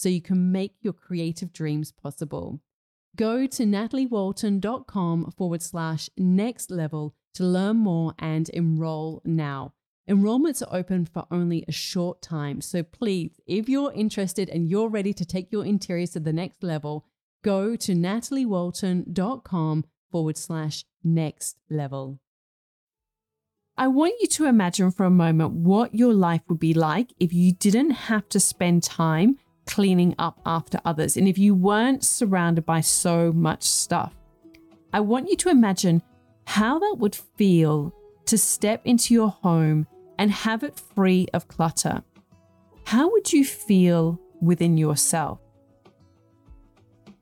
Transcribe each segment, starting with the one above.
so you can make your creative dreams possible. Go to nataliewalton.com forward slash next level to learn more and enroll now. Enrollments are open for only a short time, so please, if you're interested and you're ready to take your interiors to the next level, go to nataliewalton.com forward slash next level. I want you to imagine for a moment what your life would be like if you didn't have to spend time cleaning up after others, and if you weren't surrounded by so much stuff, I want you to imagine how that would feel to step into your home and have it free of clutter. How would you feel within yourself?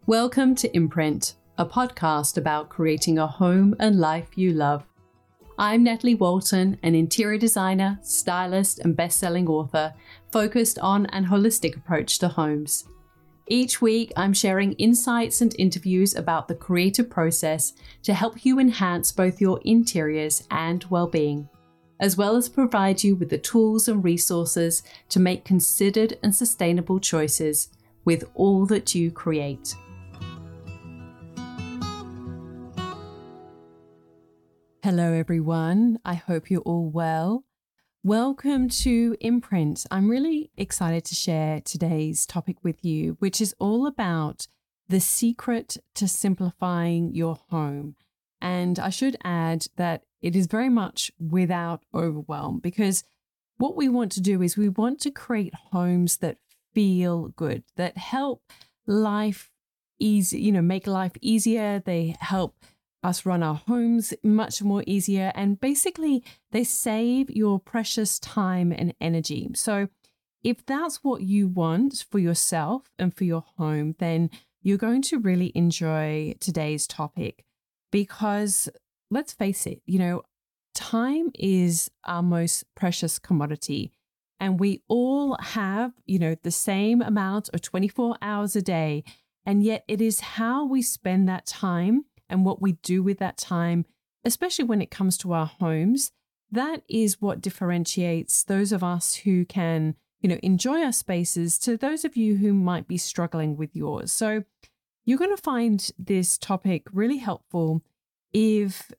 Welcome to Imprint, a podcast about creating a home and life you love. I'm Natalie Walton, an interior designer, stylist, and best selling author focused on an holistic approach to homes. Each week, I'm sharing insights and interviews about the creative process to help you enhance both your interiors and well being, as well as provide you with the tools and resources to make considered and sustainable choices with all that you create. Hello, everyone. I hope you're all well. Welcome to Imprint. I'm really excited to share today's topic with you, which is all about the secret to simplifying your home. And I should add that it is very much without overwhelm because what we want to do is we want to create homes that feel good, that help life easy, you know, make life easier. They help us run our homes much more easier. And basically, they save your precious time and energy. So, if that's what you want for yourself and for your home, then you're going to really enjoy today's topic because let's face it, you know, time is our most precious commodity. And we all have, you know, the same amount of 24 hours a day. And yet it is how we spend that time and what we do with that time, especially when it comes to our homes, that is what differentiates those of us who can, you know, enjoy our spaces to those of you who might be struggling with yours. So you're going to find this topic really helpful if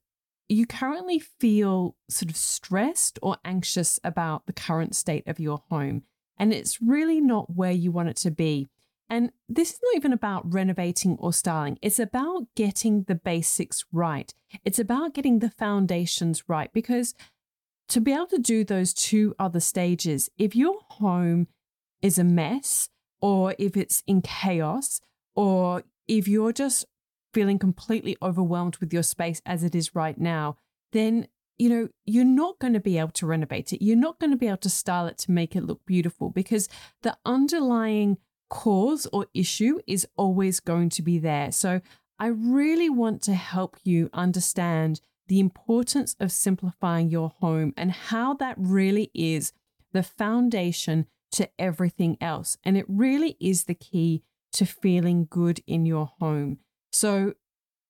you currently feel sort of stressed or anxious about the current state of your home, and it's really not where you want it to be. And this is not even about renovating or styling. It's about getting the basics right. It's about getting the foundations right because to be able to do those two other stages, if your home is a mess or if it's in chaos or if you're just feeling completely overwhelmed with your space as it is right now, then you know, you're not going to be able to renovate it. You're not going to be able to style it to make it look beautiful because the underlying cause or issue is always going to be there. So, I really want to help you understand the importance of simplifying your home and how that really is the foundation to everything else. And it really is the key to feeling good in your home. So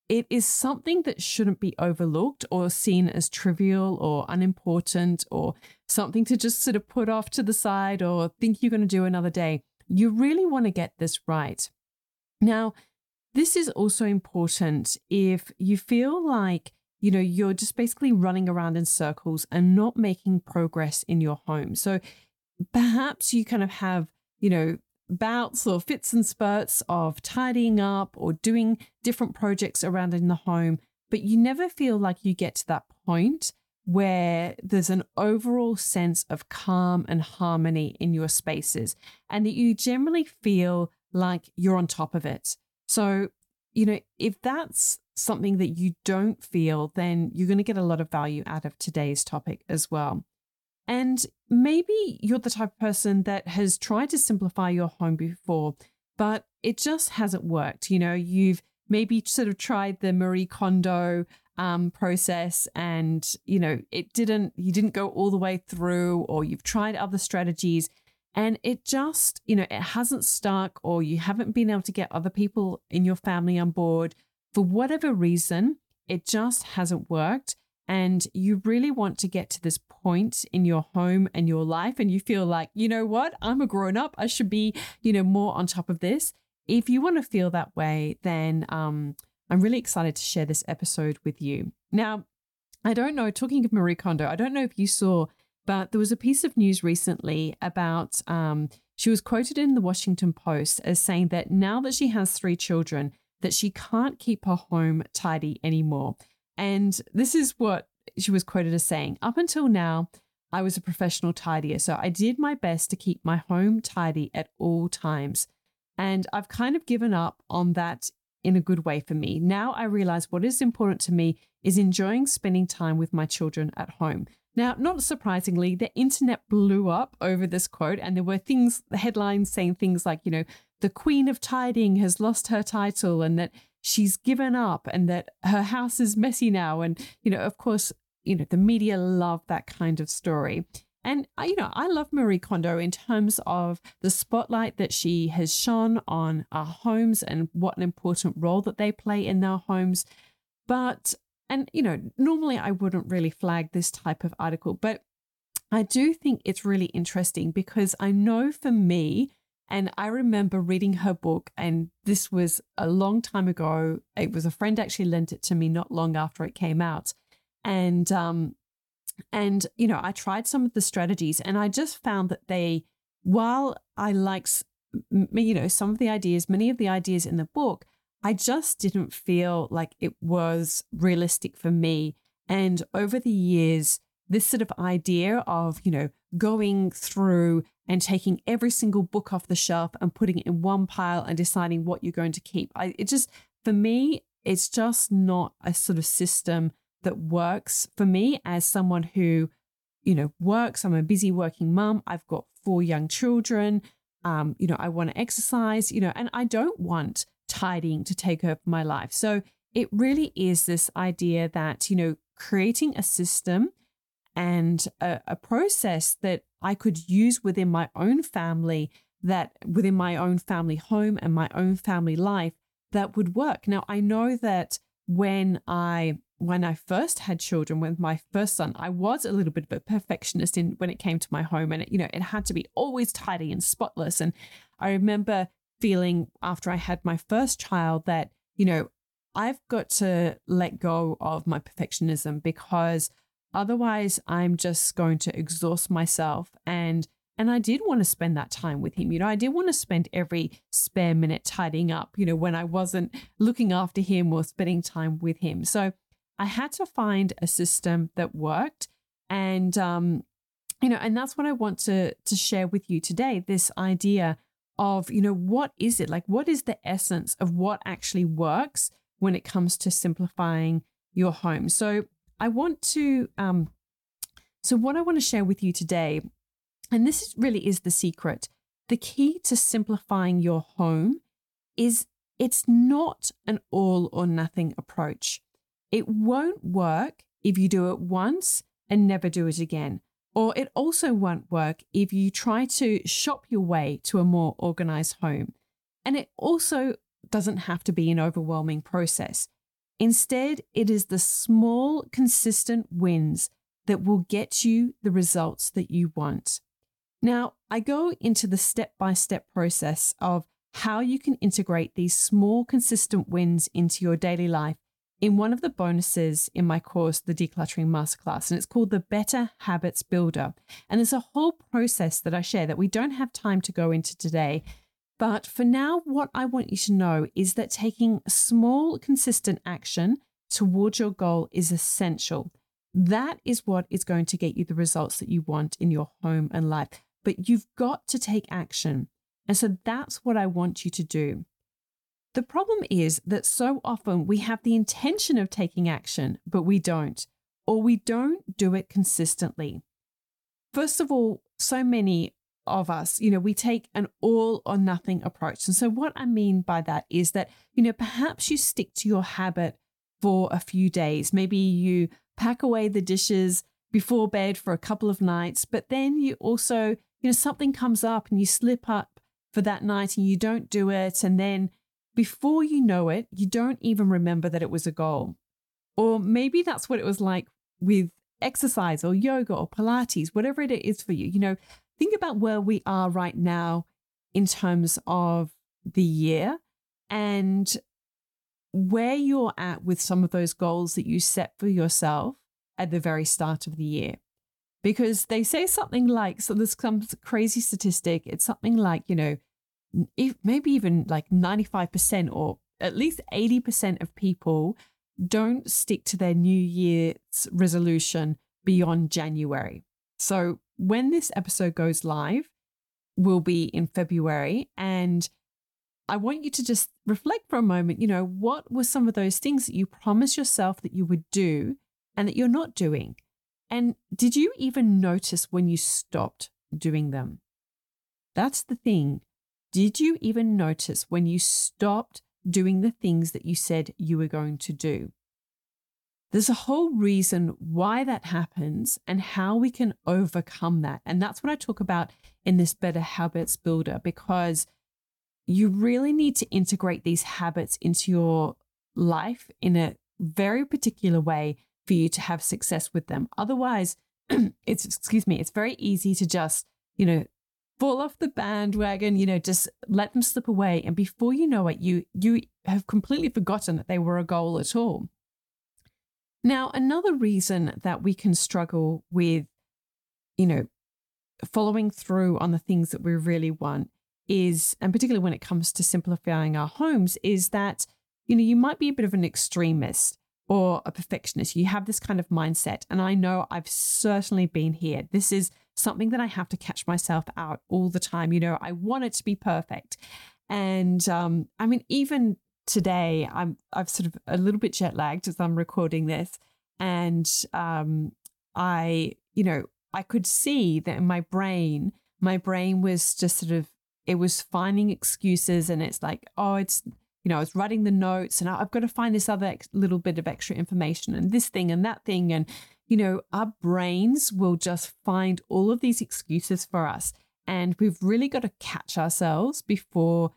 it is something that shouldn't be overlooked or seen as trivial or unimportant or something to just sort of put off to the side or think you're going to do another day. You really want to get this right. Now, this is also important if you feel like you know you're just basically running around in circles and not making progress in your home. So perhaps you kind of have, you know, bouts or fits and spurts of tidying up or doing different projects around in the home, but you never feel like you get to that point where there's an overall sense of calm and harmony in your spaces and that you generally feel like you're on top of it. So, you know, if that's something that you don't feel, then you're going to get a lot of value out of today's topic as well. And maybe you're the type of person that has tried to simplify your home before, but it just hasn't worked. You know, you've maybe sort of tried the Marie Kondo um, process and, you know, it didn't, you didn't go all the way through, or you've tried other strategies and it just, you know, it hasn't stuck, or you haven't been able to get other people in your family on board. For whatever reason. It just hasn't worked and you really want to get to this point in your home and your life and you feel like you know what? I'm a grown up. I should be you know more on top of this. If you want to feel that way then um, i'm really excited to share this episode with you now i don't know talking of marie kondo i don't know if you saw but there was a piece of news recently about um, she was quoted in the washington post as saying that now that she has three children that she can't keep her home tidy anymore and this is what she was quoted as saying Up until now, I was a professional tidier, so I did my best to keep my home tidy at all times. And I've kind of given up on that in a good way for me. Now I realize what is important to me is enjoying spending time with my children at home. Now, not surprisingly, the internet blew up over this quote, and there were things, headlines saying things like, you know, the Queen of Tidying has lost her title, and that she's given up and that her house is messy now. And, you know, of course, you know, the media love that kind of story. And, you know, I love Marie Kondo in terms of the spotlight that she has shone on our homes and what an important role that they play in our homes. But, and, you know, normally I wouldn't really flag this type of article, but I do think it's really interesting because I know for me, and I remember reading her book, and this was a long time ago. It was a friend actually lent it to me not long after it came out. And, um, and, you know, I tried some of the strategies and I just found that they, while I liked, you know, some of the ideas, many of the ideas in the book, I just didn't feel like it was realistic for me. And over the years, this sort of idea of, you know, going through and taking every single book off the shelf and putting it in one pile and deciding what you're going to keep. I, it just, for me, it's just not a sort of system that works for me as someone who, you know, works. I'm a busy working mum. I've got four young children. Um, you know, I want to exercise, you know, and I don't want tidying to take over my life. So it really is this idea that, you know, creating a system and a, a process that I could use within my own family, that within my own family home and my own family life that would work. Now, I know that when I when I first had children with my first son, I was a little bit of a perfectionist in when it came to my home, and it, you know it had to be always tidy and spotless. And I remember feeling after I had my first child that you know I've got to let go of my perfectionism because otherwise I'm just going to exhaust myself and and I did want to spend that time with him. You know, I did want to spend every spare minute tidying up, you know, when I wasn't looking after him or spending time with him. So I had to find a system that worked. And um, you know, and that's what I want to to share with you today, this idea of, you know, what is it? Like what is the essence of what actually works when it comes to simplifying your home? So I want to um so what I want to share with you today and this really is the secret. The key to simplifying your home is it's not an all or nothing approach. It won't work if you do it once and never do it again. Or it also won't work if you try to shop your way to a more organized home. And it also doesn't have to be an overwhelming process. Instead, it is the small, consistent wins that will get you the results that you want. Now, I go into the step by step process of how you can integrate these small, consistent wins into your daily life in one of the bonuses in my course, the Decluttering Masterclass, and it's called the Better Habits Builder. And there's a whole process that I share that we don't have time to go into today. But for now, what I want you to know is that taking small, consistent action towards your goal is essential. That is what is going to get you the results that you want in your home and life but you've got to take action. And so that's what I want you to do. The problem is that so often we have the intention of taking action, but we don't, or we don't do it consistently. First of all, so many of us, you know, we take an all or nothing approach. And so, what I mean by that is that, you know, perhaps you stick to your habit for a few days. Maybe you pack away the dishes before bed for a couple of nights, but then you also you know, something comes up and you slip up for that night and you don't do it. And then before you know it, you don't even remember that it was a goal. Or maybe that's what it was like with exercise or yoga or Pilates, whatever it is for you. You know, think about where we are right now in terms of the year and where you're at with some of those goals that you set for yourself at the very start of the year because they say something like so there's some crazy statistic it's something like you know if maybe even like 95% or at least 80% of people don't stick to their new year's resolution beyond january so when this episode goes live will be in february and I want you to just reflect for a moment, you know, what were some of those things that you promised yourself that you would do and that you're not doing? And did you even notice when you stopped doing them? That's the thing. Did you even notice when you stopped doing the things that you said you were going to do? There's a whole reason why that happens and how we can overcome that. And that's what I talk about in this Better Habits Builder because you really need to integrate these habits into your life in a very particular way for you to have success with them. Otherwise, it's, excuse me, it's very easy to just, you know, fall off the bandwagon, you know, just let them slip away. And before you know it, you, you have completely forgotten that they were a goal at all. Now, another reason that we can struggle with, you know, following through on the things that we really want is, and particularly when it comes to simplifying our homes, is that, you know, you might be a bit of an extremist or a perfectionist. You have this kind of mindset. And I know I've certainly been here. This is something that I have to catch myself out all the time. You know, I want it to be perfect. And um, I mean, even today, I'm I've sort of a little bit jet lagged as I'm recording this. And um, I, you know, I could see that in my brain, my brain was just sort of it was finding excuses and it's like, oh, it's you know, I was writing the notes and I've got to find this other little bit of extra information and this thing and that thing. And, you know, our brains will just find all of these excuses for us. And we've really got to catch ourselves before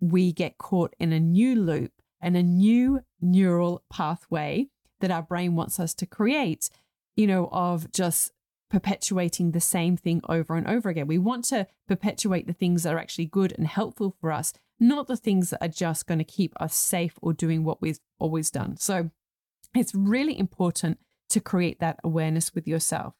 we get caught in a new loop and a new neural pathway that our brain wants us to create, you know, of just perpetuating the same thing over and over again. We want to perpetuate the things that are actually good and helpful for us, not the things that are just going to keep us safe or doing what we've always done. So it's really important to create that awareness with yourself.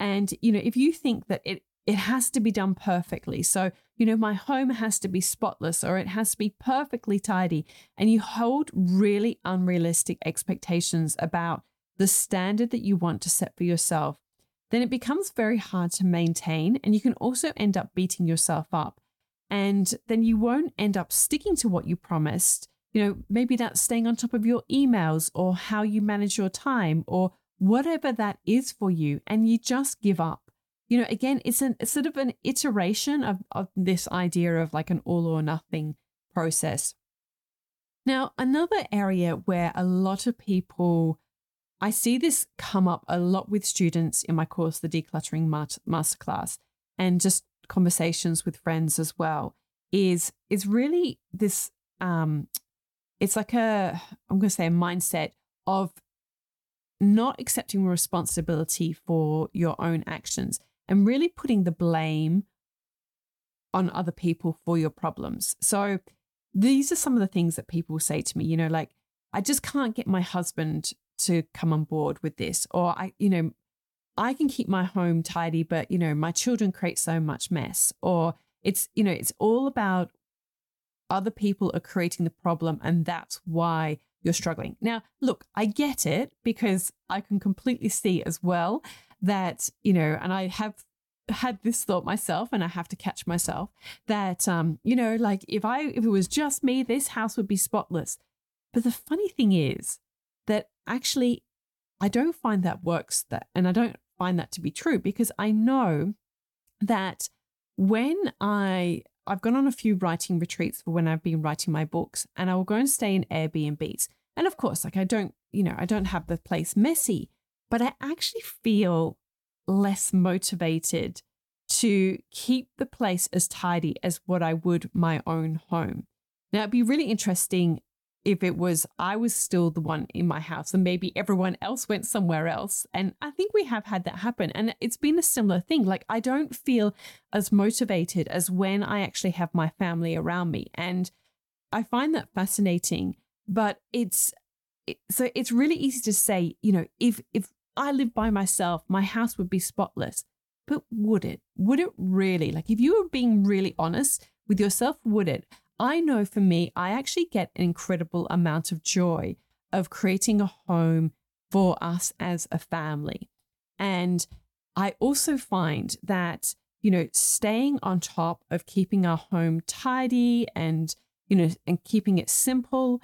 And, you know, if you think that it, it has to be done perfectly. So, you know, my home has to be spotless or it has to be perfectly tidy. And you hold really unrealistic expectations about the standard that you want to set for yourself, then it becomes very hard to maintain. And you can also end up beating yourself up. And then you won't end up sticking to what you promised. You know, maybe that's staying on top of your emails or how you manage your time or whatever that is for you. And you just give up you know, again, it's it's sort of an iteration of, of this idea of like an all or nothing process. Now, another area where a lot of people, I see this come up a lot with students in my course, the Decluttering Masterclass, and just conversations with friends as well, is is really this. Um, it's like a I'm going to say a mindset of not accepting responsibility for your own actions and really putting the blame on other people for your problems. So these are some of the things that people say to me, you know, like, I just can't get my husband to come on board with this. Or I, you know, I can keep my home tidy, but, you know, my children create so much mess. Or it's, you know, it's all about other people are creating the problem and that's why you're struggling. Now, look, I get it because I can completely see as well that, you know, and I have had this thought myself and I have to catch myself that um you know like if I if it was just me this house would be spotless but the funny thing is that actually I don't find that works that and I don't find that to be true because I know that when I I've gone on a few writing retreats for when I've been writing my books and I will go and stay in Airbnbs and of course like I don't you know I don't have the place messy but I actually feel less motivated to keep the place as tidy as what I would my own home. Now, it'd be really interesting if it was I was still the one in my house and maybe everyone else went somewhere else. And I think we have had that happen. And it's been a similar thing. Like, I don't feel as motivated as when I actually have my family around me. And I find that fascinating. But it's so it's really easy to say, you know, if if I lived by myself, my house would be spotless. But would it? Would it really? Like, if you were being really honest with yourself, would it? I know for me, I actually get an incredible amount of joy of creating a home for us as a family. And I also find that, you know, staying on top of keeping our home tidy and, you know, and keeping it simple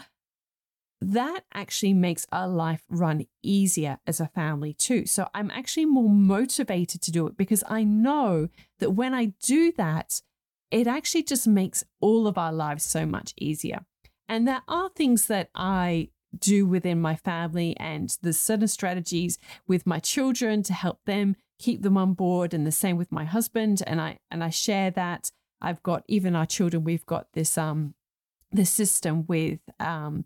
that actually makes our life run easier as a family too. So I'm actually more motivated to do it because I know that when I do that, it actually just makes all of our lives so much easier. And there are things that I do within my family, and there's certain strategies with my children to help them keep them on board, and the same with my husband. And I and I share that. I've got even our children. We've got this um this system with um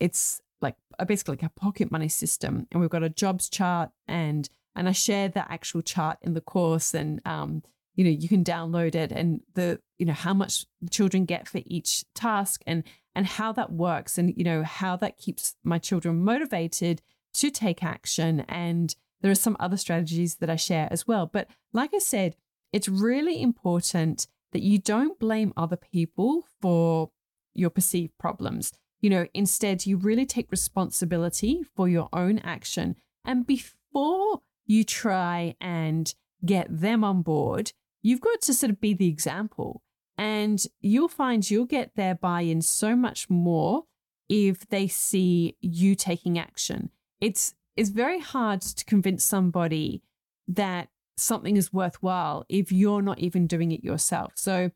it's like basically like a pocket money system, and we've got a jobs chart and and I share the actual chart in the course, and um, you know you can download it and the you know how much children get for each task and and how that works and you know how that keeps my children motivated to take action. And there are some other strategies that I share as well. But like I said it's really important that you don't blame other people for your perceived problems. You know, instead, you really take responsibility for your own action. And before you try and get them on board, you've got to sort of be the example. And you'll find you'll get their buy in so much more if they see you taking action. It's it's very hard to convince somebody that something is worthwhile if you're not even doing it yourself. So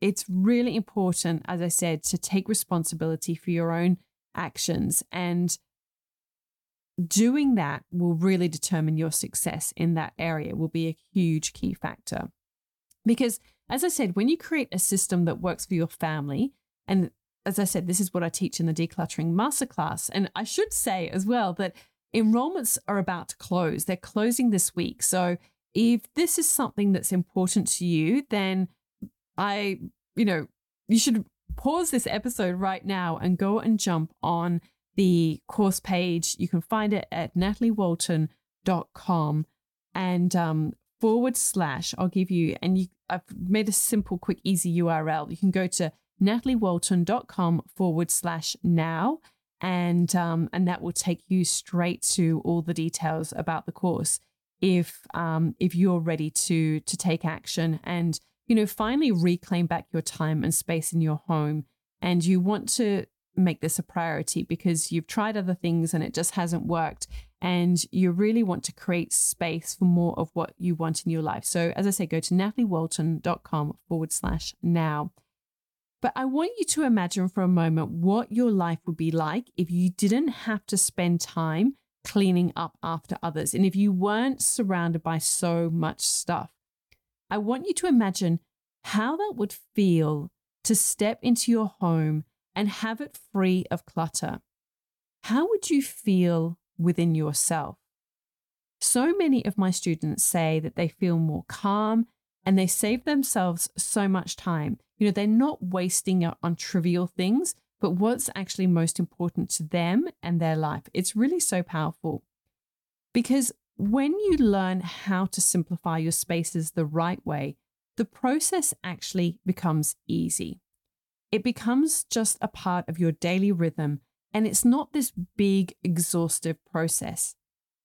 it's really important, as I said, to take responsibility for your own actions. And doing that will really determine your success in that area, will be a huge key factor. Because, as I said, when you create a system that works for your family, and as I said, this is what I teach in the decluttering masterclass. And I should say as well that enrollments are about to close, they're closing this week. So, if this is something that's important to you, then I, you know, you should pause this episode right now and go and jump on the course page. You can find it at nataliewalton.com and um, forward slash, I'll give you, and you, I've made a simple, quick, easy URL. You can go to nataliewalton.com forward slash now. And um, and that will take you straight to all the details about the course if um, if you're ready to to take action and you know finally reclaim back your time and space in your home and you want to make this a priority because you've tried other things and it just hasn't worked and you really want to create space for more of what you want in your life. So, as I say, go to nataliewalton.com forward slash now. But I want you to imagine for a moment what your life would be like if you didn't have to spend time cleaning up after others and if you weren't surrounded by so much stuff. I want you to imagine how that would feel to step into your home and have it free of clutter. How would you feel within yourself? So many of my students say that they feel more calm and they save themselves so much time. You know, they're not wasting on trivial things, but what's actually most important to them and their life. It's really so powerful because when you learn how to simplify your spaces the right way, the process actually becomes easy. It becomes just a part of your daily rhythm, and it's not this big, exhaustive process.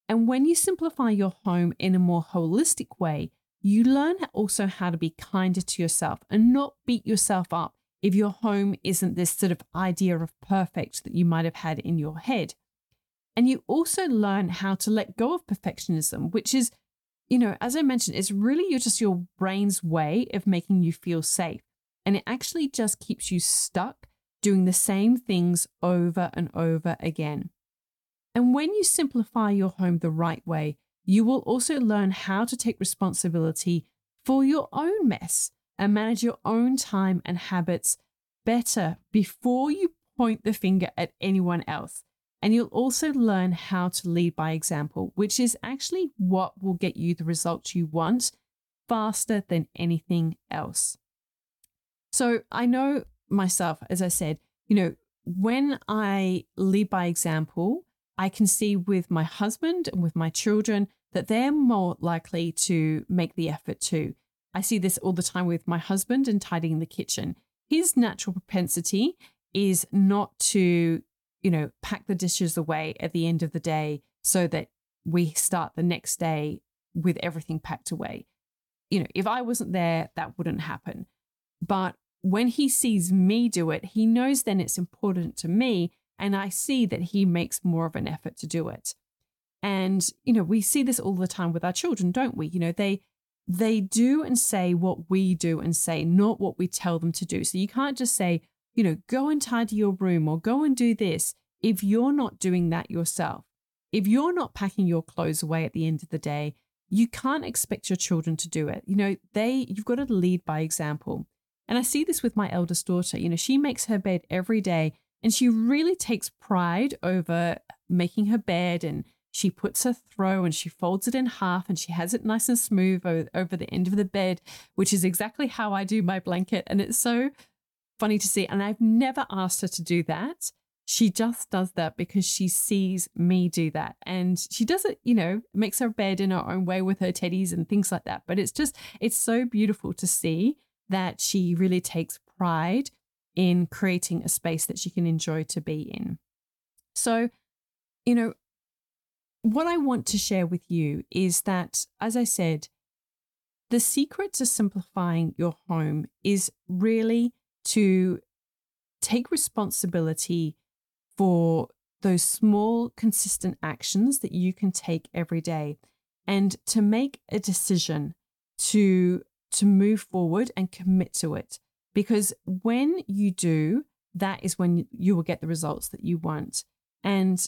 And when you simplify your home in a more holistic way, you learn also how to be kinder to yourself and not beat yourself up if your home isn't this sort of idea of perfect that you might have had in your head. And you also learn how to let go of perfectionism, which is, you know, as I mentioned, it's really just your brain's way of making you feel safe. And it actually just keeps you stuck doing the same things over and over again. And when you simplify your home the right way, you will also learn how to take responsibility for your own mess and manage your own time and habits better before you point the finger at anyone else. And you'll also learn how to lead by example, which is actually what will get you the results you want faster than anything else. So I know myself, as I said, you know, when I lead by example, I can see with my husband and with my children that they're more likely to make the effort too. I see this all the time with my husband and tidying the kitchen. His natural propensity is not to, you know, pack the dishes away at the end of the day so that we start the next day with everything packed away. You know, if I wasn't there, that wouldn't happen. But when he sees me do it, he knows then it's important to me. And I see that he makes more of an effort to do it. And, you know, we see this all the time with our children, don't we? You know, they, they do and say what we do and say, not what we tell them to do. So you can't just say, you know, go and tidy your room or go and do this if you're not doing that yourself. If you're not packing your clothes away at the end of the day, you can't expect your children to do it. You know, they you've got to lead by example. And I see this with my eldest daughter. You know, she makes her bed every day and she really takes pride over making her bed and she puts her throw and she folds it in half and she has it nice and smooth over, over the end of the bed, which is exactly how I do my blanket. And it's so funny to see. And I've never asked her to do that. She just does that because she sees me do that. And she does it, you know, makes her bed in her own way with her teddies and things like that. But it's just, it's so beautiful to see that she really takes pride in creating a space that she can enjoy to be in. So, you know, what I want to share with you is that, as I said, the secret to simplifying your home is really to take responsibility for those small, consistent actions that you can take every day and to make a decision to to move forward and commit to it. Because when you do, that is when you will get the results that you want. And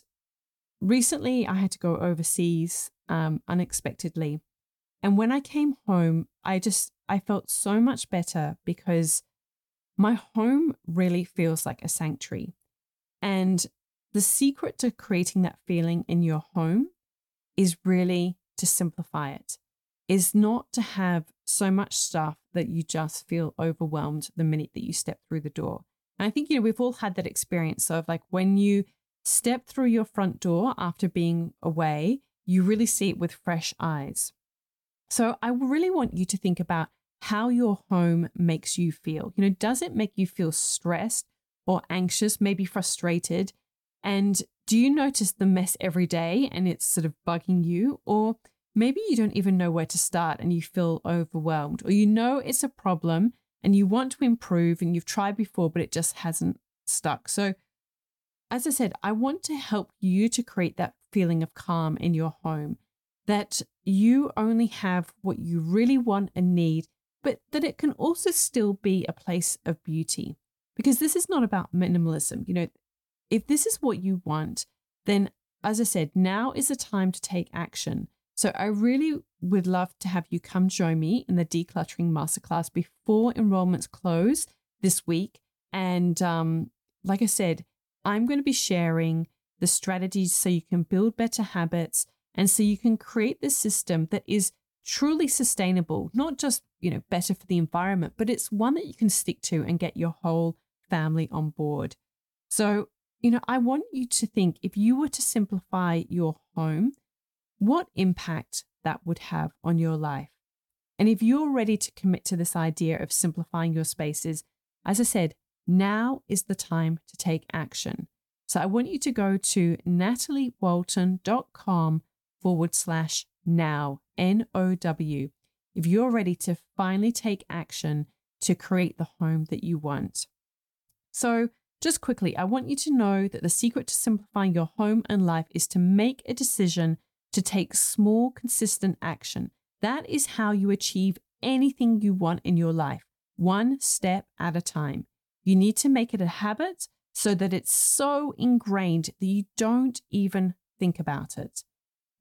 recently, I had to go overseas um, unexpectedly. And when I came home, I just I felt so much better because my home really feels like a sanctuary. And the secret to creating that feeling in your home is really to simplify it is not to have so much stuff that you just feel overwhelmed the minute that you step through the door. And I think, you know, we've all had that experience of like when you step through your front door after being away, you really see it with fresh eyes. So I really want you to think about how your home makes you feel. You know, does it make you feel stressed or anxious, maybe frustrated? And do you notice the mess every day and it's sort of bugging you? Or maybe you don't even know where to start and you feel overwhelmed, or you know it's a problem and you want to improve and you've tried before, but it just hasn't stuck. So, as I said, I want to help you to create that feeling of calm in your home, that you only have what you really want and need, but that it can also still be a place of beauty. Because this is not about minimalism. You know, if this is what you want, then as I said, now is the time to take action. So I really would love to have you come join me in the decluttering masterclass before enrollments close this week. And um, like I said, I'm going to be sharing the strategies so you can build better habits and so you can create this system that is truly sustainable, not just, you know, better for the environment, but it's one that you can stick to and get your whole family on board. So, you know, I want you to think if you were to simplify your home, what impact that would have on your life. And if you're ready to commit to this idea of simplifying your spaces, as I said, now is the time to take action. So I want you to go to nataliewalton.com forward slash now, N O W, if you're ready to finally take action to create the home that you want. So, just quickly, I want you to know that the secret to simplifying your home and life is to make a decision to take small, consistent action. That is how you achieve anything you want in your life, one step at a time. You need to make it a habit so that it's so ingrained that you don't even think about it.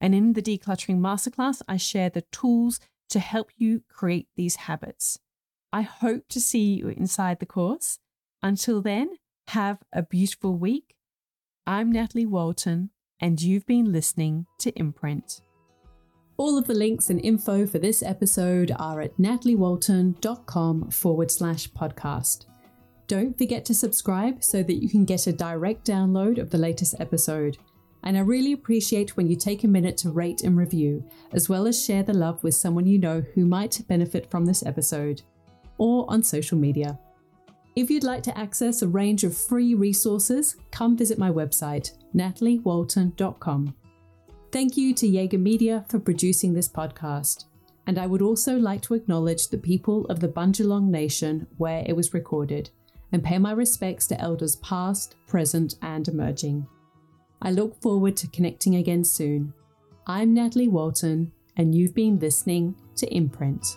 And in the Decluttering Masterclass, I share the tools to help you create these habits. I hope to see you inside the course. Until then, have a beautiful week. I'm Natalie Walton, and you've been listening to Imprint. All of the links and info for this episode are at nataliewalton.com forward slash podcast. Don't forget to subscribe so that you can get a direct download of the latest episode. And I really appreciate when you take a minute to rate and review, as well as share the love with someone you know who might benefit from this episode, or on social media. If you'd like to access a range of free resources, come visit my website, nataliewalton.com. Thank you to Jaeger Media for producing this podcast. And I would also like to acknowledge the people of the Bundjalung Nation where it was recorded and pay my respects to elders past, present, and emerging. I look forward to connecting again soon. I'm Natalie Walton, and you've been listening to Imprint.